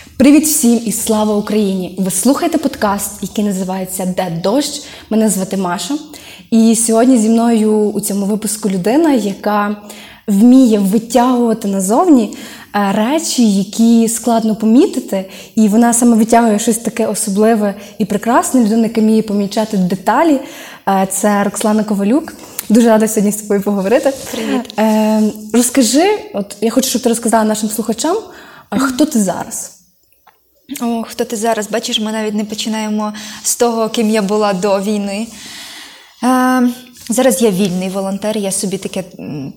Привіт всім і слава Україні! Ви слухаєте подкаст, який називається Де дощ. Мене звати Маша. І сьогодні зі мною у цьому випуску людина, яка вміє витягувати назовні е, речі, які складно помітити, і вона саме витягує щось таке особливе і прекрасне. Людина, яка вміє помічати деталі. Е, Це Рокслана Ковалюк. Дуже рада сьогодні з тобою поговорити. Привіт. Е, розкажи, от я хочу, щоб ти розказала нашим слухачам, хто ти зараз? О, хто ти зараз? Бачиш, ми навіть не починаємо з того, ким я була до війни. Е, зараз я вільний волонтер, я собі таке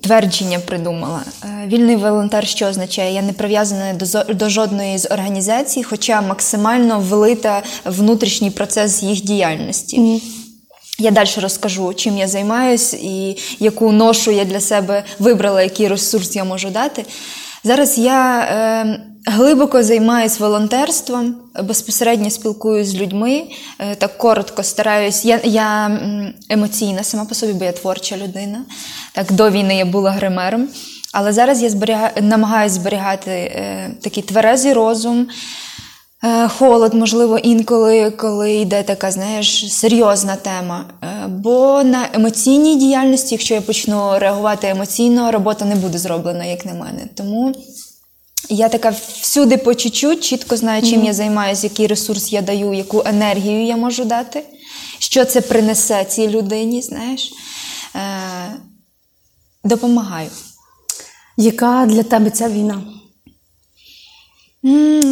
твердження придумала. Е, вільний волонтер що означає? Я не прив'язана до, до жодної з організацій, хоча максимально влита внутрішній процес їх діяльності. Я далі розкажу, чим я займаюсь і яку ношу я для себе вибрала, який ресурс я можу дати. Зараз я е, глибоко займаюсь волонтерством, безпосередньо спілкуюсь з людьми, е, так коротко стараюсь. Я, я емоційна сама по собі, бо я творча людина. Так, до війни я була гримером. Але зараз я зберігаю, намагаюся зберігати е, такий тверезий розум. Е, Холод, можливо, інколи, коли йде така, знаєш, серйозна тема. Е, Бо на емоційній діяльності, якщо я почну реагувати емоційно, робота не буде зроблена, як на мене. Тому я така всюди по чуть-чуть, чітко знаю, чим я займаюся, який ресурс я даю, яку енергію я можу дати, що це принесе цій людині, знаєш. Е, Допомагаю. Яка для тебе ця війна?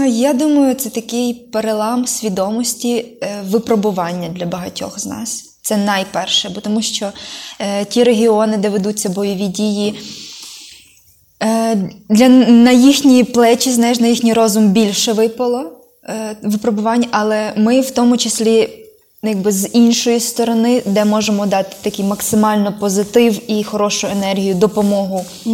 Я думаю, це такий перелам свідомості е, випробування для багатьох з нас. Це найперше, бо тому що е, ті регіони, де ведуться бойові дії, для, на їхні плечі, знаєш, на їхній розум більше випало е, випробувань, але ми в тому числі. Якби з іншої сторони, де можемо дати такий максимально позитив і хорошу енергію, допомогу е,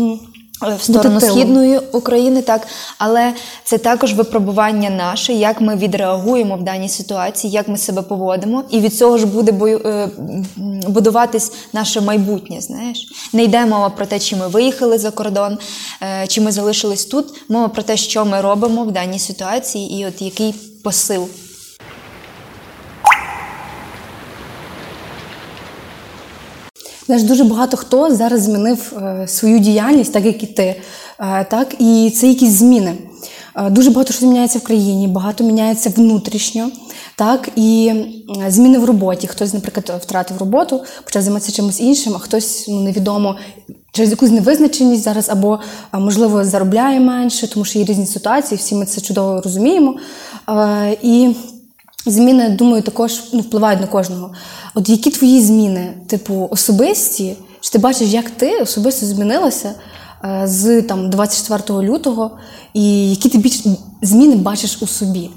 в сторону східної України, так але це також випробування наше, як ми відреагуємо в даній ситуації, як ми себе поводимо, і від цього ж буде бою, е, будуватись наше майбутнє. Знаєш, не йде мова про те, чи ми виїхали за кордон, е, чи ми залишились тут. Мова про те, що ми робимо в даній ситуації, і от який посил. Знаєш, дуже багато хто зараз змінив е, свою діяльність, так як і ти. Е, так, і це якісь зміни. Е, дуже багато що міняється в країні, багато міняється внутрішньо. Так, і зміни в роботі. Хтось, наприклад, втратив роботу, почав займатися чимось іншим, а хтось ну, невідомо через якусь невизначеність зараз, або можливо заробляє менше, тому що є різні ситуації, всі ми це чудово розуміємо. І Зміни, думаю, також ну, впливають на кожного. От які твої зміни, типу, особисті? Чи ти бачиш, як ти особисто змінилася е, з там, 24 лютого, і які ти більш зміни бачиш у собі?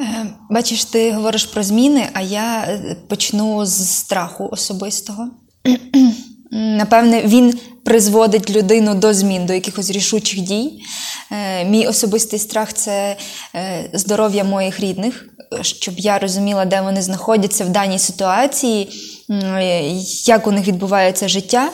Е, Бачиш, ти говориш про зміни, а я е, почну з страху особистого. Напевне, він призводить людину до змін, до якихось рішучих дій. Е, Мій особистий страх це е, здоров'я моїх рідних, щоб я розуміла, де вони знаходяться в даній ситуації, е, як у них відбувається життя.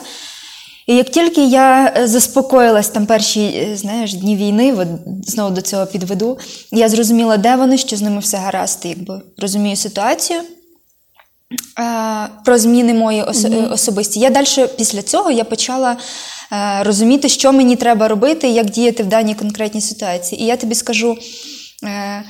І як тільки я заспокоїлась там перші знаєш, дні війни, от знову до цього підведу, я зрозуміла, де вони, що з ними все гаразд, якби розумію ситуацію. Е, Про зміни мої е, особисті. Я далі після цього я почала е, розуміти, що мені треба робити, як діяти в даній конкретній ситуації. І я тобі скажу. е,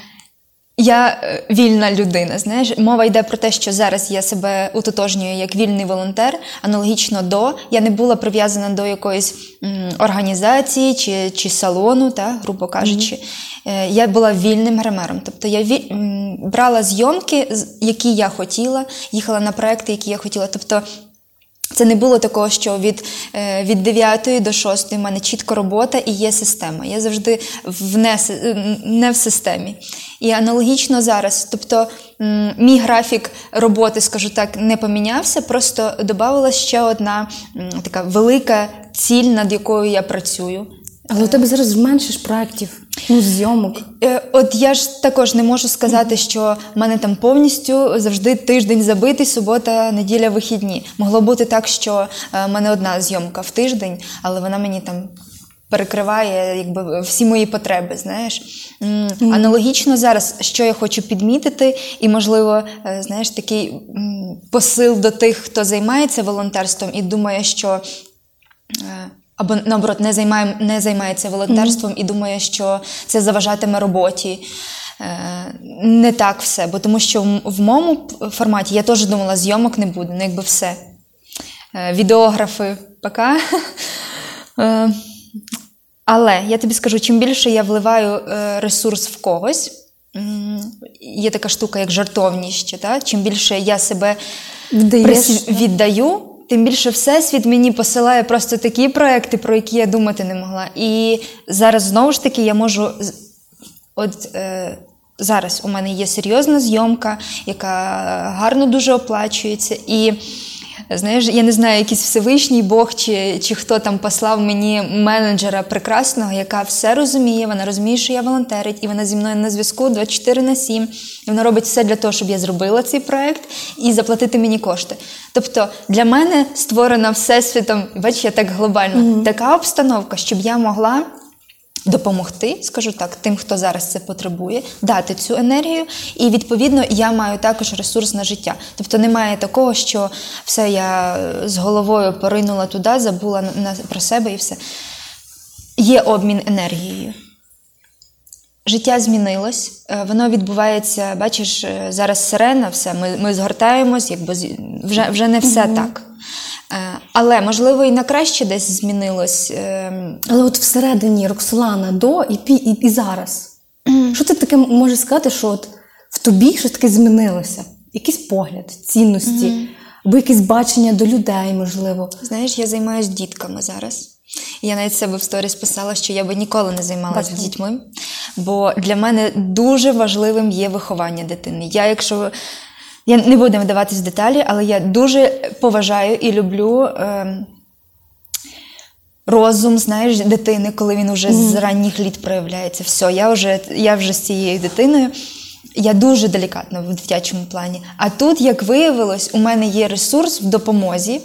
я е, вільна людина. Знаєш, мова йде про те, що зараз я себе утотожнюю як вільний волонтер. Аналогічно до я не була прив'язана до якоїсь м, організації чи, чи салону, та, грубо кажучи. Е, Я була вільним гримером. Тобто я ві- м, брала зйомки, які я хотіла, їхала на проекти, які я хотіла. Тобто це не було такого, що від, е, від 9 до 6 в мене чітко робота і є система. Я завжди в не, е, не в системі. І аналогічно зараз. Тобто мій графік роботи, скажу так, не помінявся, просто додавалася ще одна така велика ціль, над якою я працюю. Але у тебе зараз менше ж проєктів, ну, зйомок. Е, От я ж також не можу сказати, що в мене там повністю завжди тиждень забитий, субота, неділя, вихідні. Могло бути так, що е, в мене одна зйомка в тиждень, але вона мені там перекриває якби, всі мої потреби. Знаєш. Аналогічно зараз, що я хочу підмітити, і, можливо, е, знаєш, такий посил до тих, хто займається волонтерством і думає, що. Або наоборот, не займає, не займається волонтерством і думає, що це заважатиме роботі. Е, Не так все, бо тому що в- моєму форматі я теж думала, зйомок не буде, ну якби все. Е, Відеографи, пока. Е, Але я тобі скажу, чим більше я вливаю ресурс в когось, є така штука, як жартовність, та? чим більше я себе віддаю, тим більше Всесвіт мені посилає просто такі проекти, про які я думати не могла. І зараз знову ж таки я можу. От е, зараз у мене є серйозна зйомка, яка гарно дуже оплачується. І знаєш, я не знаю, якийсь Всевишній Бог чи, чи хто там послав мені менеджера прекрасного, яка все розуміє, вона розуміє, що я волонтерить, і вона зі мною на зв'язку 24 на 7. І вона робить все для того, щоб я зробила цей проект і заплатити мені кошти. Тобто для мене створена всесвітом, бач, я так глобально, така обстановка, щоб я могла допомогти, скажу так, тим, хто зараз це потребує, дати цю енергію, і відповідно я маю також ресурс на життя. Тобто немає такого, що все я з головою поринула туди, забула на, про себе і все. Є обмін енергією. Життя змінилось, е, воно відбувається, бачиш, е, зараз сирена, все, ми, ми згортаємось, якби вже, вже не все так. Але можливо і на краще десь змінилось. ем, Але от всередині Роксолана до і, пі, і, і зараз. Що ти таке можеш сказати, що от в тобі щось таке змінилося? Якийсь погляд, цінності, або якесь бачення до людей, можливо. Знаєш, я займаюся дітками зараз. Я навіть себе в сторіс писала, що я би ніколи не займалася дітьми, бо для мене дуже важливим є виховання дитини. Я, якщо я не буду вдаватись в деталі, але я дуже поважаю і люблю. ем, Розум, знаєш, дитини, коли він уже з ранніх літ проявляється. Все, я вже, я вже з цією дитиною. Я дуже делікатна в дитячому плані. А тут, як виявилось, у мене є ресурс в допомозі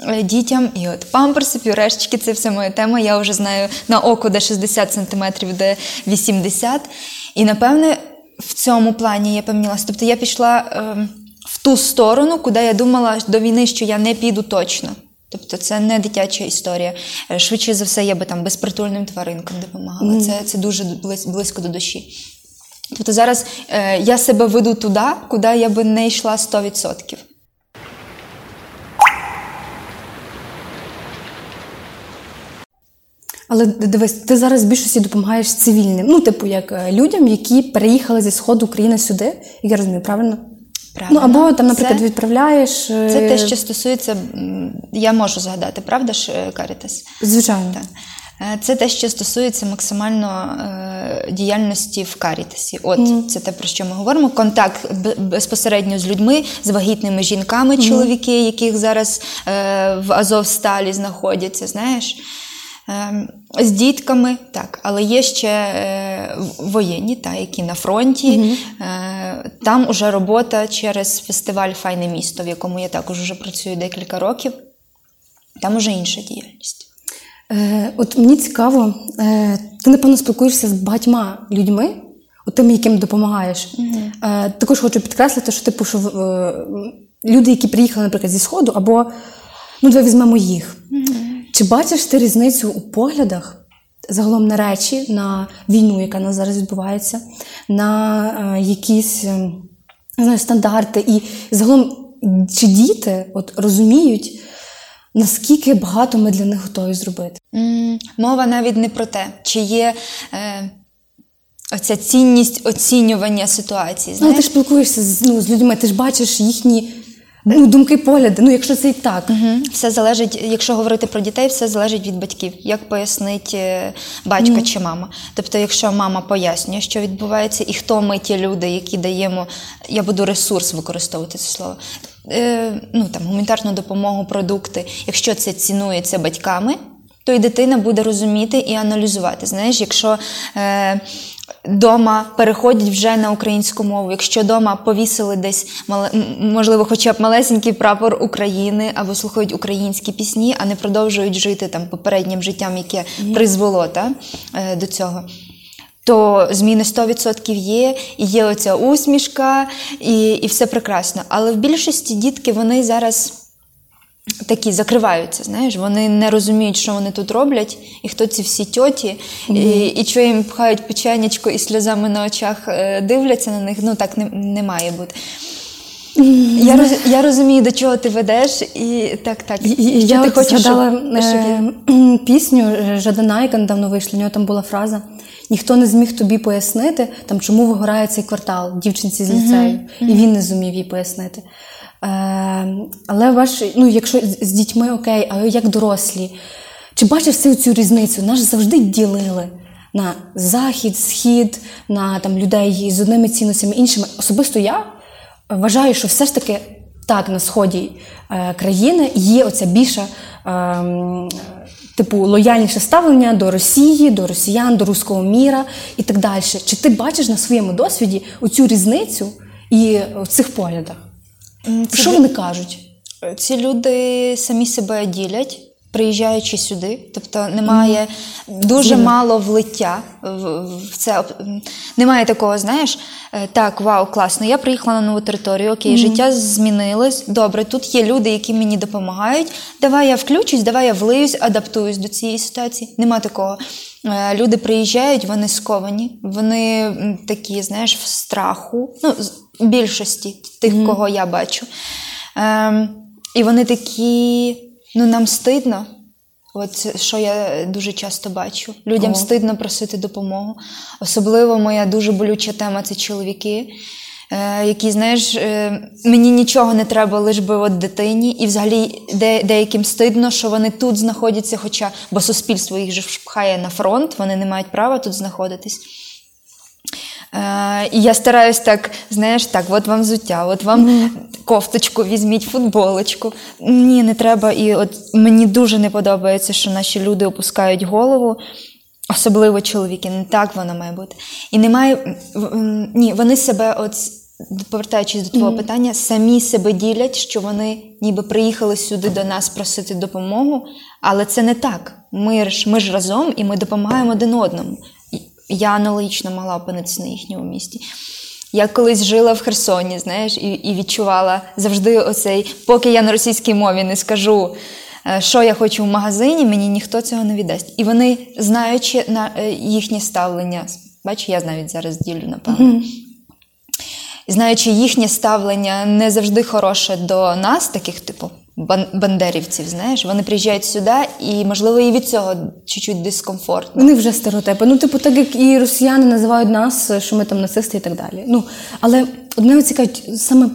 е, дітям. І от памперси, пюрешечки це все моя тема. Я вже знаю на око, де 60 сантиметрів, де 80. І напевне в цьому плані я помінялася. Тобто я пішла в ту сторону, куди я думала до війни, що я не піду точно. Тобто це не дитяча історія. Е, Швидше за все, я би там безпритульним тваринкам допомагала. Це, це дуже близько до душі. Тобто зараз е, я себе веду туди, куди я би не йшла 100%. Але дивись, ти зараз в більшості допомагаєш цивільним. Ну, типу, як е, людям, які переїхали зі сходу України сюди, як я розумію, правильно? Правильно. Ну або там, наприклад, Це- відправляєш. е, Це те, що стосується, я можу згадати, правда ж, е, Карітас? звичайно. Так. Е, Це те, що стосується максимально е, діяльності в Карітасі. От це те, про що ми говоримо. Контакт безпосередньо з людьми, з вагітними жінками, чоловіки, яких зараз е, в Азовсталі знаходяться, знаєш. Е, З дітками, так, але є ще е, воєнні, та, які на фронті. Е, Там уже робота через фестиваль Файне місто, в якому я також вже працюю декілька років. Там уже інша діяльність. Е, от мені цікаво, е, ти напевно спілкуєшся з багатьма людьми, от тими, яким допомагаєш. Е, також хочу підкреслити, що типу, що е, люди, які приїхали, наприклад, зі Сходу, або ну, давай візьмемо їх. Чи бачиш ти різницю у поглядах загалом на речі, на війну, яка нас зараз відбувається, на е, якісь е, знаю, стандарти? І загалом, чи діти от, розуміють, наскільки багато ми для них готові зробити? М, Мова навіть не про те, чи є е, оця цінність оцінювання ситуації. Ну, ти ж спілкуєшся з, ну, з людьми, ти ж бачиш їхні ну, думки, погляди. Ну, якщо це і так. Мгм. Все залежить, якщо говорити про дітей, все залежить від батьків, як пояснить е, батько чи мама. Тобто, якщо мама пояснює, що відбувається, і хто ми ті люди, які даємо, я буду ресурс використовувати це слово. Е, ну там гуманітарну допомогу, продукти. Якщо це цінується батьками, то і дитина буде розуміти і аналізувати. Знаєш, якщо е, Дома переходять вже на українську мову. Якщо дома повісили десь можливо, хоча б малесенький прапор України або слухають українські пісні, а не продовжують жити там попереднім життям, яке призвело та, е, до цього. То зміни 100% є, і є оця усмішка, і, і все прекрасно. Але в більшості дітки вони зараз такі закриваються, знаєш, вони не розуміють, що вони тут роблять, і хто ці всі тьоті, і, і що їм пхають печенячко і сльозами на очах е, дивляться на них. Ну так не, не має бути. Я, роз, я розумію, до чого ти ведеш, і так, так. І, і що я ти от хочеш, згадала щоб я- е, пісню Жадана, яка недавно вийшла, у нього там була фраза. Ніхто не зміг тобі пояснити, там, чому вигорає цей квартал дівчинці з ліцею, і він не зумів їй пояснити. Е, але ваш, ну, якщо з дітьми окей, а як дорослі, чи бачиш ти цю різницю? Нас завжди ділили на захід, схід, на там, людей з одними цінностями, іншими. Особисто я вважаю, що все ж таки так на сході е, країни є оця більша. ем, Типу, лояльніше ставлення до Росії, до росіян, до руського міра і так далі. Чи ти бачиш на своєму досвіді оцю різницю і в цих поглядах? Що вони кажуть? Ці люди самі себе ділять, приїжджаючи сюди. Тобто немає дуже мало влиття в, це. Немає такого, знаєш, е, так, вау, класно. Я приїхала на нову територію, окей, життя змінилось. Добре, тут є люди, які мені допомагають. Давай я включусь, давай я влиюсь, адаптуюсь до цієї ситуації. Нема такого. Е, Люди приїжджають, вони сковані, вони такі, знаєш, в страху. Ну, більшості тих, кого я бачу. Ем, і вони такі, ну нам стидно. От що я дуже часто бачу. Людям О. стидно просити допомогу. Особливо моя дуже болюча тема це чоловіки, е, які, знаєш, е, мені нічого не треба, лиш би от дитині. І взагалі де, деяким стидно, що вони тут знаходяться, хоча бо суспільство їх же пхає на фронт, вони не мають права тут знаходитись. Е, і я стараюсь так, знаєш, так, от вам взуття, от вам кофточку, візьміть футболочку. Ні, не треба. І от мені дуже не подобається, що наші люди опускають голову, особливо чоловіки. Не так воно має бути. І немає. Ні, вони себе, от, повертаючись до твого питання, самі себе ділять, що вони ніби приїхали сюди до нас просити допомогу, але це не так. Ми ж, ми ж разом і ми допомагаємо один одному. Я аналогічно мала опинитися на їхньому місці. Я колись жила в Херсоні, знаєш, і, і відчувала завжди оцей, поки я на російській мові не скажу, е, що я хочу в магазині, мені ніхто цього не віддасть. І вони, знаючи на е, їхнє ставлення, бачу, я навіть зараз ділю, напевно. Знаючи їхнє ставлення не завжди хороше до нас, таких типу бандерівців, знаєш, вони приїжджають сюди, і можливо і від цього чуть-чуть дискомфортно. Вони вже стереотипи. Ну, типу, так як і росіяни називають нас, що ми там нацисти і так далі. Ну, але одне цікавить саме,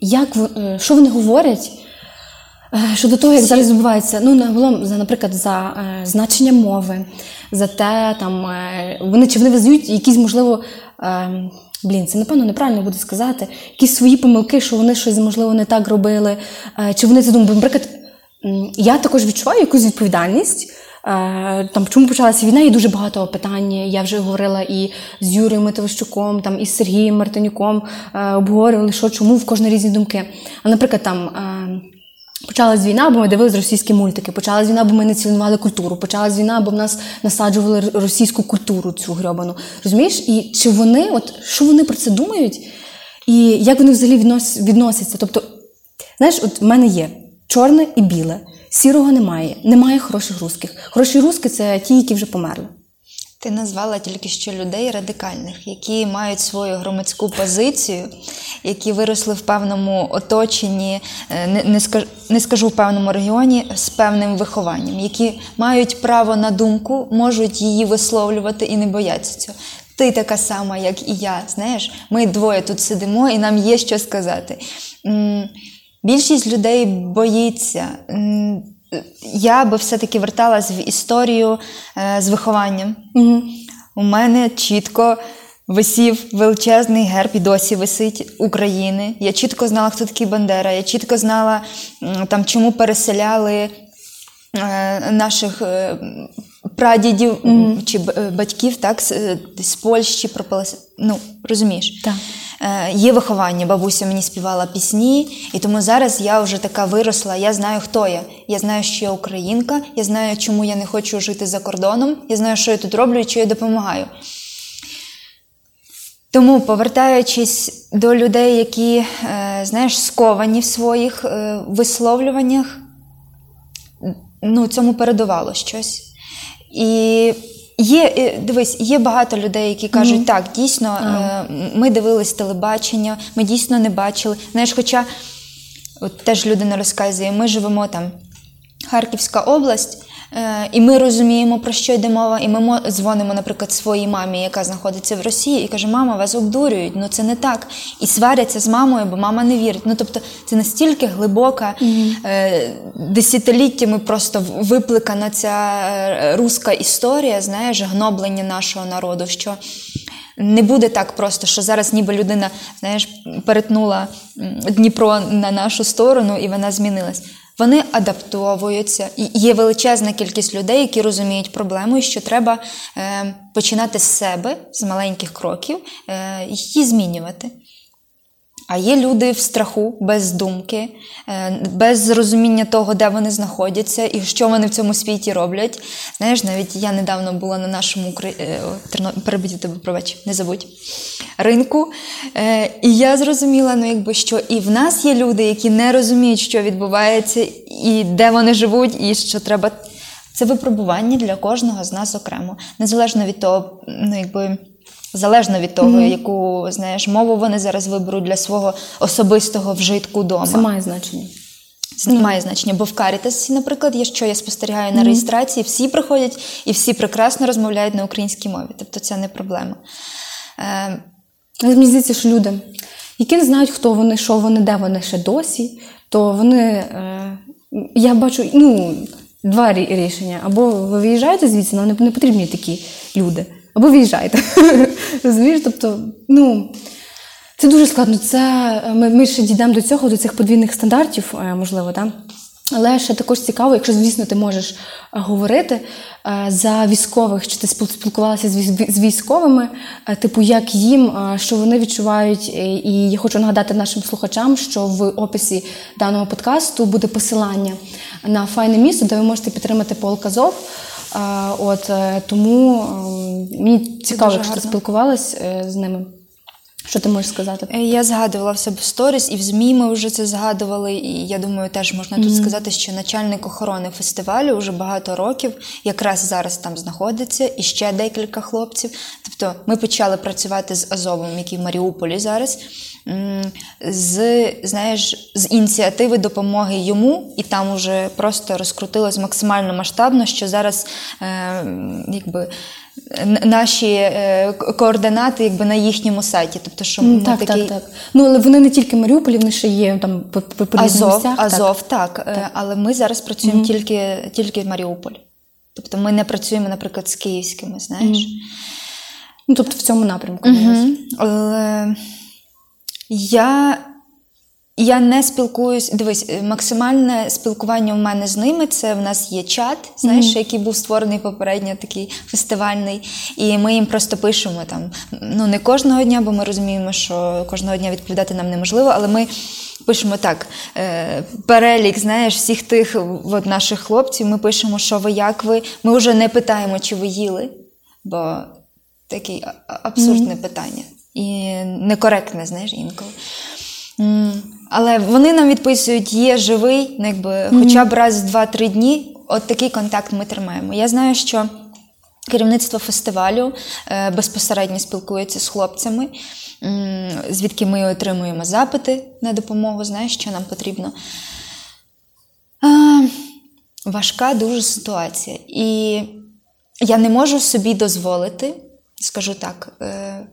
як е, що вони говорять е, щодо того, як зараз відбувається. Ну, наголом, за, наприклад, за е, значення мови, за те, там е, вони чи вони визнають якісь, можливо. Е, Блін, це напевно неправильно буде сказати. Якісь свої помилки, що вони щось можливо не так робили. Е, Чи вони це думають? Наприклад, я також відчуваю якусь відповідальність. Е, Там чому почалася війна? Є дуже багато питань. Я вже говорила і з Юрієм Матовищуком, там і з Сергієм Мартинюком е, обговорювали, що чому в кожної різні думки. А наприклад, там. Почалась війна, бо ми дивились російські мультики. Почалась війна, бо ми не цінували культуру. Почалась війна, бо в нас насаджували російську культуру цю грьобану. Розумієш? І чи вони, от що вони про це думають, і як вони взагалі віднос, відносяться? Тобто, знаєш, от в мене є чорне і біле, сірого немає, немає хороших русських. Хороші русські це ті, які вже померли. Ти назвала тільки що людей радикальних, які мають свою громадську позицію, які виросли в певному оточенні, е, не, не, скажу, не скажу в певному регіоні, з певним вихованням, які мають право на думку, можуть її висловлювати і не бояться цього. Ти така сама, як і я. Знаєш, ми двоє тут сидимо, і нам є що сказати. Більшість людей боїться. Я би все-таки верталась в історію е, з вихованням. Угу. У мене чітко висів величезний герб і досі висить України. Я чітко знала, хто такий Бандера. Я чітко знала, там, чому переселяли е, наших е, прадідів чи б- е, батьків, так, з, е, з Польщі пропилася. Ну, розумієш? Так. Е, Є виховання, бабуся мені співала пісні, і тому зараз я вже така виросла. Я знаю, хто я. Я знаю, що я українка, я знаю, чому я не хочу жити за кордоном, я знаю, що я тут роблю і що я допомагаю. Тому, повертаючись до людей, які, е, знаєш, сковані в своїх е, висловлюваннях, ну, цьому передувало щось. І є, е, дивись, є багато людей, які кажуть, так, дійсно, е, ми дивились телебачення, ми дійсно не бачили. Знаєш, хоча от теж людина розказує, ми живемо там Харківська область, і ми розуміємо, про що йде мова, і ми дзвонимо, наприклад, своїй мамі, яка знаходиться в Росії, і каже: Мама, вас обдурюють, ну це не так. І сваряться з мамою, бо мама не вірить. Ну тобто, це настільки глибока, е, десятиліттями просто випликана ця е, руська історія, знаєш, гноблення нашого народу, що. Не буде так просто, що зараз ніби людина, знаєш, перетнула Дніпро на нашу сторону і вона змінилась. Вони адаптовуються. І є величезна кількість людей, які розуміють проблему, і що треба е, починати з себе, з маленьких кроків, і її змінювати. А є люди в страху, без думки, е, без розуміння того, де вони знаходяться і що вони в цьому світі роблять. Знаєш, навіть я недавно була на нашому е, перебиті тебе, пробач, не забудь ринку. Е, І я зрозуміла, ну якби що і в нас є люди, які не розуміють, що відбувається, і де вони живуть, і що треба. Це випробування для кожного з нас окремо, незалежно від того, ну якби. Залежно від того, яку знаєш мову вони зараз виберуть для свого особистого вжитку вдома. Це має значення. Це не має значення, бо в Карітасі, наприклад, є що я спостерігаю на реєстрації, всі приходять і всі прекрасно розмовляють на українській мові. Тобто це не проблема. Е, мені здається, що люди, які не знають, хто вони, що вони, де вони ще досі, то вони. Е, я бачу ну, два рішення. Або ви виїжджаєте звідси, нам не потрібні такі люди, або виїжджаєте. Розумієш? Тобто, ну. Це дуже складно. Це ми, ми ще дійдемо до цього, до цих подвійних стандартів, е, можливо, так? Але ще також цікаво, якщо, звісно, ти можеш е, говорити е, за військових, чи ти спілкувалася з військовими, типу, як їм, що вони відчувають. І я хочу нагадати нашим слухачам, що в описі даного подкасту буде посилання на файне місто, де ви можете підтримати полк Азов. От е, тому е, мені цікаво, що якщо ти спілкувалась е, з ними. Що ти можеш сказати? Е, Я згадувала в себе в сторіс, і в ЗМІ ми вже це згадували. І я думаю, теж можна тут сказати, що начальник охорони фестивалю вже багато років якраз зараз там знаходиться, і ще декілька хлопців. Тобто ми почали працювати з Азовом, який в Маріуполі зараз. З знаєш, з ініціативи допомоги йому, і там уже просто розкрутилось максимально масштабно, що зараз е, якби наші е, координати якби на їхньому сайті. Тобто, що ми так, такий так, так. Ну, але вони не тільки в Маріуполі, вони ще є там по, по, по Азов, місцях. так. Азов, так. Е, Але ми зараз працюємо тільки, тільки в Маріуполі. Тобто ми не працюємо, наприклад, з київськими, знаєш. Ну, тобто в цьому напрямку. mm Але я, я не спілкуюсь. Дивись, е, максимальне спілкування у мене з ними це в нас є чат, знаєш, який був створений попередньо, такий фестивальний. І ми їм просто пишемо там. Ну не кожного дня, бо ми розуміємо, що кожного дня відповідати нам неможливо, але ми. Пишемо так, е, перелік, знаєш, всіх тих от, наших хлопців. Ми пишемо, що ви, як ви. Ми вже не питаємо, чи ви їли, бо таке абсурдне питання і некоректне, знаєш, інколи. Але вони нам відписують, є живий, ну, якби, хоча б раз в 2-3 дні. От такий контакт ми тримаємо. Я знаю, що керівництво фестивалю е, безпосередньо спілкується з хлопцями, звідки ми отримуємо запити на допомогу, знаєш, що нам потрібно. Важка дуже ситуація. І я не можу собі дозволити, скажу так, е,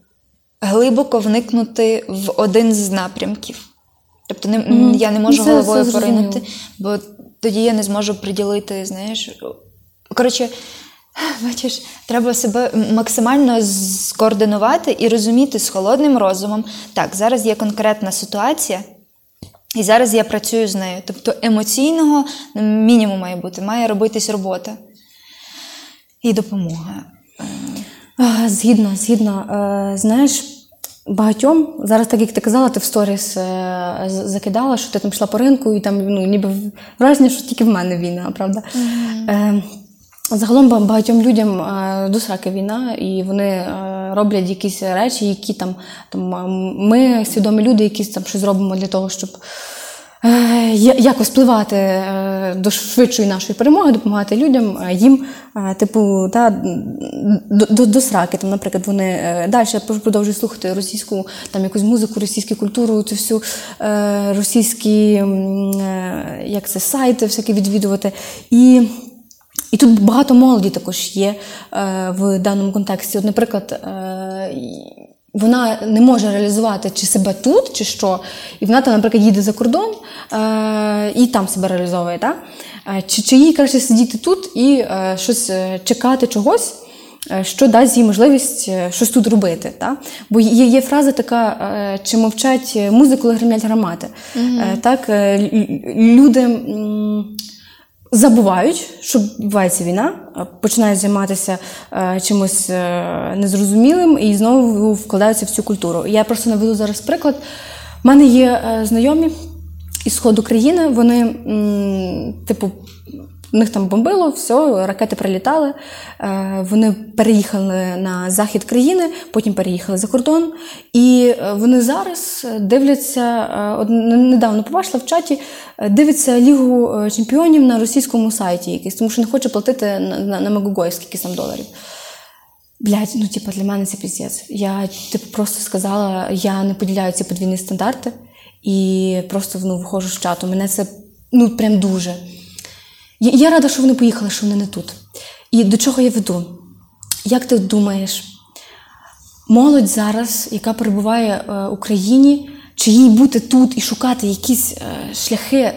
глибоко вникнути в один з напрямків. Тобто не, Мгм. я не можу Ну, це- головою це поринути, бо тоді я не зможу приділити, знаєш. Коротше, бачиш, треба себе максимально скоординувати і розуміти з холодним розумом. Так, зараз є конкретна ситуація, і зараз я працюю з нею. Тобто емоційного мінімум має бути, має робитись робота. І допомога. Згідно, згідно. Е, Знаєш, багатьом зараз, так як ти казала, ти в сторіс е, закидала, що ти там йшла по ринку, і там ну, ніби враження, що тільки в мене війна, правда? Е, Загалом багатьом людям е, до сраки війна, і вони е, роблять якісь речі, які там, там ми свідомі люди, які там щось робимо для того, щоб якось впливати е, до швидшої нашої перемоги, допомагати людям, е, їм, е, типу, та, до, до, до сраки. Там, наприклад, вони е, далі продовжують слухати російську там, якусь музику, російську культуру, цю всю е, російські е, як це, сайти, всякі відвідувати. І і тут багато молоді також є е, в даному контексті. От, наприклад, е, вона не може реалізувати чи себе тут, чи що, і вона там, наприклад, їде за кордон е, і там себе реалізовує. Так? Е, Чи, чи їй краще сидіти тут і е, щось е, чекати чогось, е, що дасть їй можливість щось тут робити. Та? Бо є, є фраза така: чи мовчать музику, коли гримлять гармати. Е, Так, е, л- л- люди. Забувають, що відбувається війна, починають займатися е, чимось е, незрозумілим і знову вкладаються в цю культуру. Я просто наведу зараз приклад. У мене є е, знайомі із сходу країни, вони, типу, у них там бомбило, все, ракети прилітали. Е, Вони переїхали на захід країни, потім переїхали за кордон. І е, вони зараз дивляться, е, недавно побачила в чаті, дивиться Лігу чемпіонів на російському сайті якийсь, тому що не хоче платити на, на, скільки там доларів. Блядь, ну типу, для мене це піздець. Я типу просто сказала, я не поділяю ці подвійні стандарти і просто ну, виходжу з чату. Мене це ну прям дуже. Я, я рада, що вони поїхали, що вони не тут. І до чого я веду? Як ти думаєш, молодь зараз, яка перебуває е, в Україні, чи їй бути тут і шукати якісь е, шляхи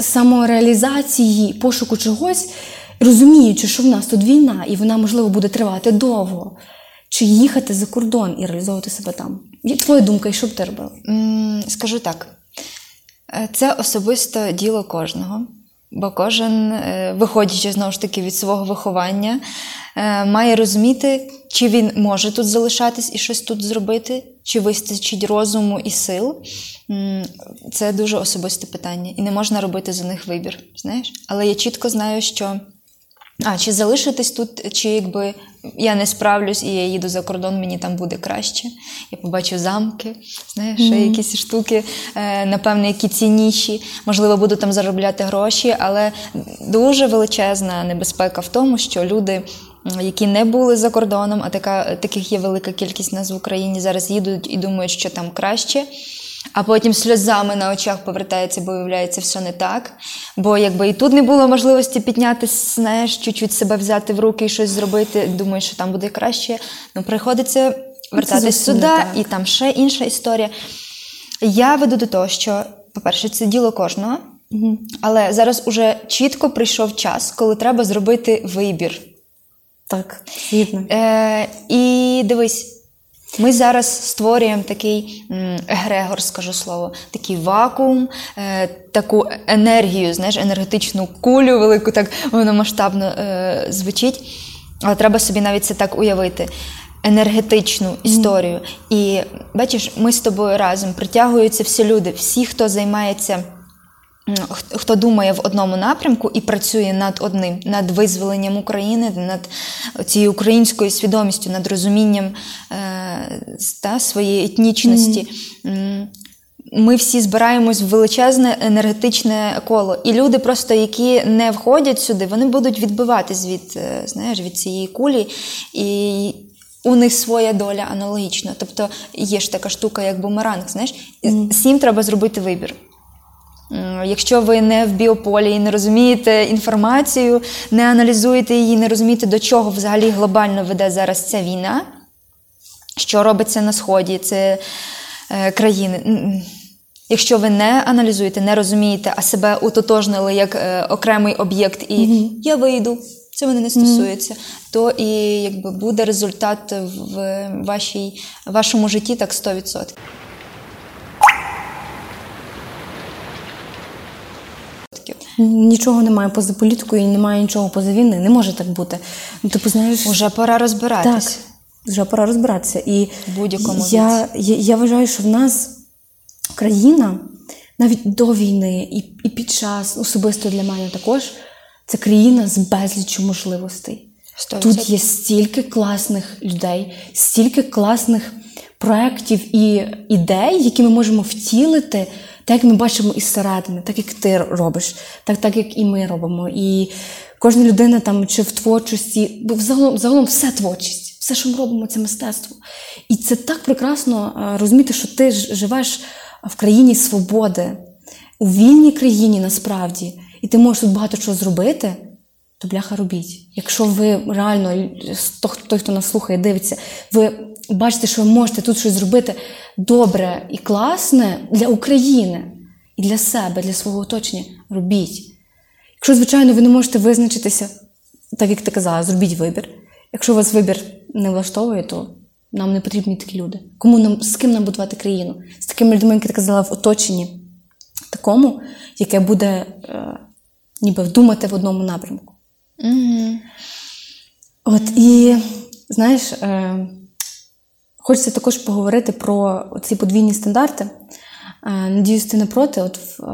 самореалізації, пошуку чогось, розуміючи, що в нас тут війна, і вона, можливо, буде тривати довго, чи їхати за кордон і реалізовувати себе там? Твоя думка, і що б ти робила? Скажу так: Е, це особисто діло кожного, бо кожен, е, виходячи знову ж таки від свого виховання, е, має розуміти, чи він може тут залишатись і щось тут зробити, чи вистачить розуму і сил. Це дуже особисте питання, і не можна робити за них вибір. Знаєш? Але я чітко знаю, що. А, чи залишитись тут, чи якби я не справлюсь і я їду за кордон, мені там буде краще. Я побачу замки, знаєш, ще якісь штуки, е, напевне, які цінніші. Можливо, буду там заробляти гроші, але дуже величезна небезпека в тому, що люди, які не були за кордоном, а така, таких є велика кількість нас в Україні, зараз їдуть і думають, що там краще. А потім сльозами на очах повертається, бо виявляється все не так. Бо якби і тут не було можливості підняти, знаєш, чуть-чуть себе взяти в руки і щось зробити, думаєш, що там буде краще. Ну, приходиться вертатись сюди, і там ще інша історія. Я веду до того, що, по-перше, це діло кожного, але зараз уже чітко прийшов час, коли треба зробити вибір. Так, згідно. Е, і дивись, ми зараз створюємо такий егрегор, скажу слово, такий вакуум, е, таку енергію, знаєш, енергетичну кулю велику, так воно масштабно е, звучить. Але треба собі навіть це так уявити. Енергетичну історію. І бачиш, ми з тобою разом притягуються всі люди, всі, хто займається хто думає в одному напрямку і працює над одним, над визволенням України, над цією українською свідомістю, над розумінням е, та, своєї етнічності. М, Ми всі збираємось в величезне енергетичне коло. І люди, просто які не входять сюди, вони будуть відбиватись від, е, знаєш, від цієї кулі. І у них своя доля аналогічна. Тобто є ж така штука, як бумеранг. Знаєш, всім треба зробити вибір. Якщо ви не в біополі і не розумієте інформацію, не аналізуєте її, не розумієте, до чого взагалі глобально веде зараз ця війна, що робиться на сході, це е, країни. Якщо ви не аналізуєте, не розумієте, а себе утотожнили як е, окремий об'єкт, і я вийду, це мене не стосується, то і якби буде результат в вашій, вашому житті так 100%. Нічого немає поза політикою і немає нічого поза війни. Не може так бути. Ну, типу, знаєш, Уже пора розбиратись. так, вже пора розбиратися. І будь-якому я, я, я вважаю, що в нас країна навіть до війни і, і під час, особисто для мене також, це країна з безліччю можливостей. Сто Тут є стільки класних людей, стільки класних проєктів і ідей, які ми можемо втілити, так як ми бачимо із середини, так як ти робиш, так, так як і ми робимо. І кожна людина там чи в творчості, бо взагалом, загалом все творчість, все, що ми робимо, це мистецтво. І це так прекрасно е, розуміти, що ти живеш в країні свободи, у вільній країні насправді, і ти можеш тут багато чого зробити то бляха робіть. Якщо ви реально, той, хто нас слухає, дивиться, ви бачите, що ви можете тут щось зробити добре і класне для України і для себе, для свого оточення, робіть. Якщо, звичайно, ви не можете визначитися, так як ти казала, зробіть вибір. Якщо вас вибір не влаштовує, то нам не потрібні такі люди. Кому нам з ким нам будувати країну? З такими людьми, як ти казала, в оточенні такому, яке буде е, ніби думати в одному напрямку. Угу. От і знаєш, е, хочеться також поговорити про ці подвійні стандарти. Е, надіюсь, ти не проти. От е,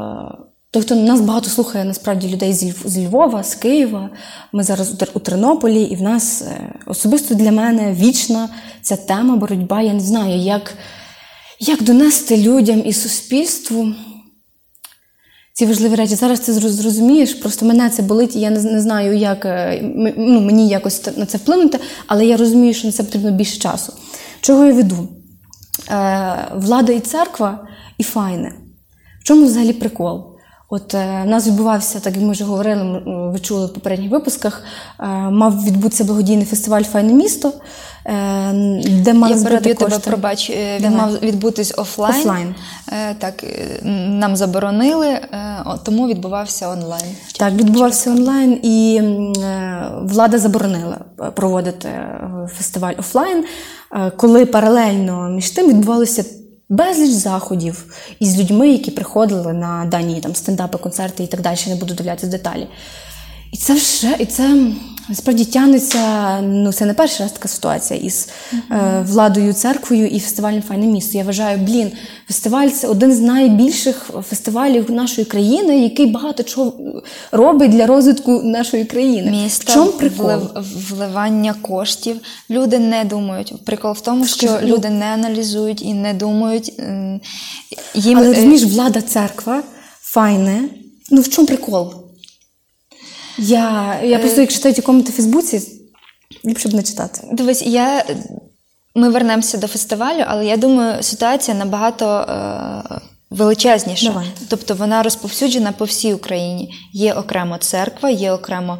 той, хто нас багато слухає насправді людей з, Львова, з Києва. Ми зараз у, Тернополі, і в нас е, особисто для мене вічна ця тема боротьба. Я не знаю, як, як донести людям і суспільству ці важливі речі. Зараз ти зрозумієш, просто мене це болить, і я не, не знаю, як ну, мені якось на це вплинути, але я розумію, що на це потрібно більше часу. Чого я веду? Е, влада і церква і файне. В чому взагалі прикол? От е, в нас відбувався, так як ми вже говорили, ви чули в попередніх випусках, е, мав відбутися благодійний фестиваль Файне місто, е, де мали Я збирати переб'ю тебе, пробач. Е, Він Давай. мав відбутись офлайн. Офлайн. Е, Так, е, нам заборонили, е, тому відбувався онлайн. Так, відбувався онлайн, і е, влада заборонила е, проводити е, фестиваль офлайн, е, коли паралельно між тим відбувалося безліч заходів із людьми, які приходили на дані там стендапи, концерти і так далі. Не буду дивлятися деталі. І це вже і це насправді тягнеться. Ну це не перший раз така ситуація із е, владою, церквою і фестивалем Файне місто. Я вважаю, блін, фестиваль це один з найбільших фестивалів нашої країни, який багато чого робить для розвитку нашої країни. Міста, в чому прикол? влив- вливання коштів. Люди не думають. Прикол в тому, що Скажи, ну- люди не аналізують і не думають. Їм, Але е, розумієш, влада, церква, файне. Ну в чому прикол? Я, я просто як читаю ті коменти в Фейсбуці, ліпше б не читати. Дивись, я. Ми вернемося до фестивалю, але я думаю, ситуація набагато е, величезніша. Давай. Тобто вона розповсюджена по всій Україні. Є окремо церква, є окремо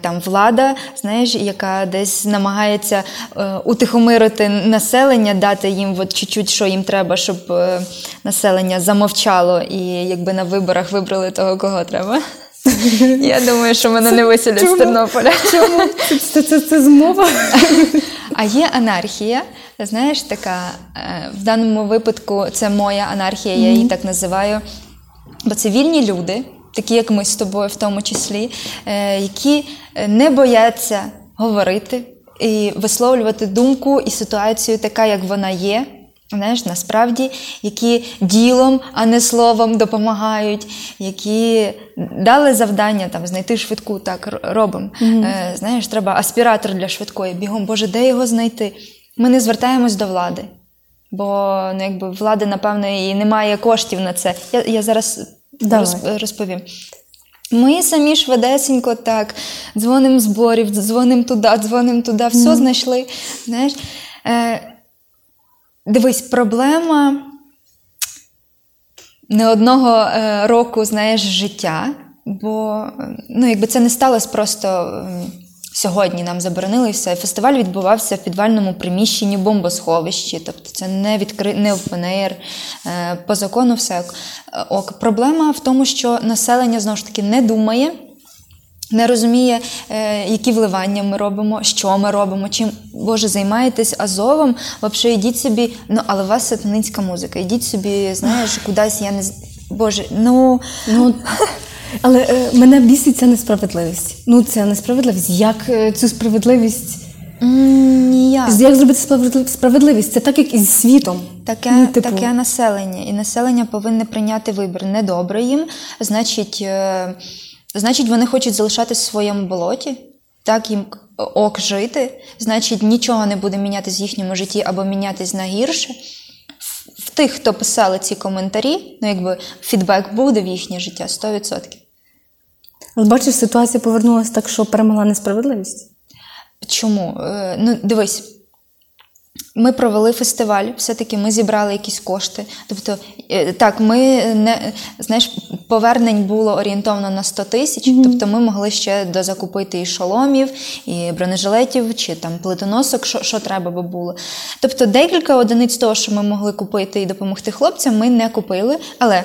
там влада, знаєш, яка десь намагається е, утихомирити населення, дати їм от чуть-чуть, що їм треба, щоб е, населення замовчало і якби на виборах вибрали того, кого треба. Я думаю, що мене не виселять з? Тернополя. Чому? Це, це, це, це змова. А є анархія, знаєш, така е, в даному випадку це моя анархія, я її так називаю. Бо це вільні люди, такі як ми з тобою, в тому числі, е, які е, не бояться говорити і висловлювати думку і ситуацію така, як вона є. Знаєш, насправді, які ділом, а не словом допомагають, які дали завдання там знайти швидку, так робимо. Е, знаєш, треба аспіратор для швидкої. Бігом, Боже, де його знайти? Ми не звертаємось до влади, бо ну, якби влади, напевно, і немає коштів на це. Я, я зараз Давай. розповім. Ми самі швидесенько так дзвонимо зборів, дзвонимо туди, дзвонимо туди, все знайшли. Знаєш, е, дивись, проблема не одного е, року, знаєш, життя, бо ну, якби це не сталося просто. Сьогодні нам заборонили все. Фестиваль відбувався в підвальному приміщенні бомбосховищі, тобто це не відкри... не air. Е, По закону все. Е, ок. Проблема в тому, що населення знову ж таки не думає, не розуміє, е, які вливання ми робимо, що ми робимо, чим Боже займаєтесь Азовом. Взагалі йдіть собі, ну але у вас сатанинська музика. Йдіть собі, знаєш, кудись я не Боже, ну Ну, Але е, мене бісить ця несправедливість. Ну, це несправедливість. Як е, цю справедливість. Ніяк. Як зробити справедливість? Це так, як із світом. Таке, Ну, типу, таке населення. І населення повинне прийняти вибір. Недобре їм, значить, е, значить, вони хочуть залишатись в своєму болоті. Так їм ок жити, значить, нічого не буде мінятися в їхньому житті або мінятись на гірше. В- тих, хто писали ці коментарі, ну якби фідбек буде в їхнє життя 100%. Але бачиш, ситуація повернулася так, що перемогла несправедливість. Чому? Е, Ну, дивись. Ми провели фестиваль, все-таки ми зібрали якісь кошти. Тобто, е, так, ми не знаєш, повернень було орієнтовно на 100 тисяч. Тобто, ми могли ще дозакупити і шоломів, і бронежилетів, чи там плитоносок, що, що треба би було. Тобто, декілька одиниць того, що ми могли купити і допомогти хлопцям, ми не купили. Але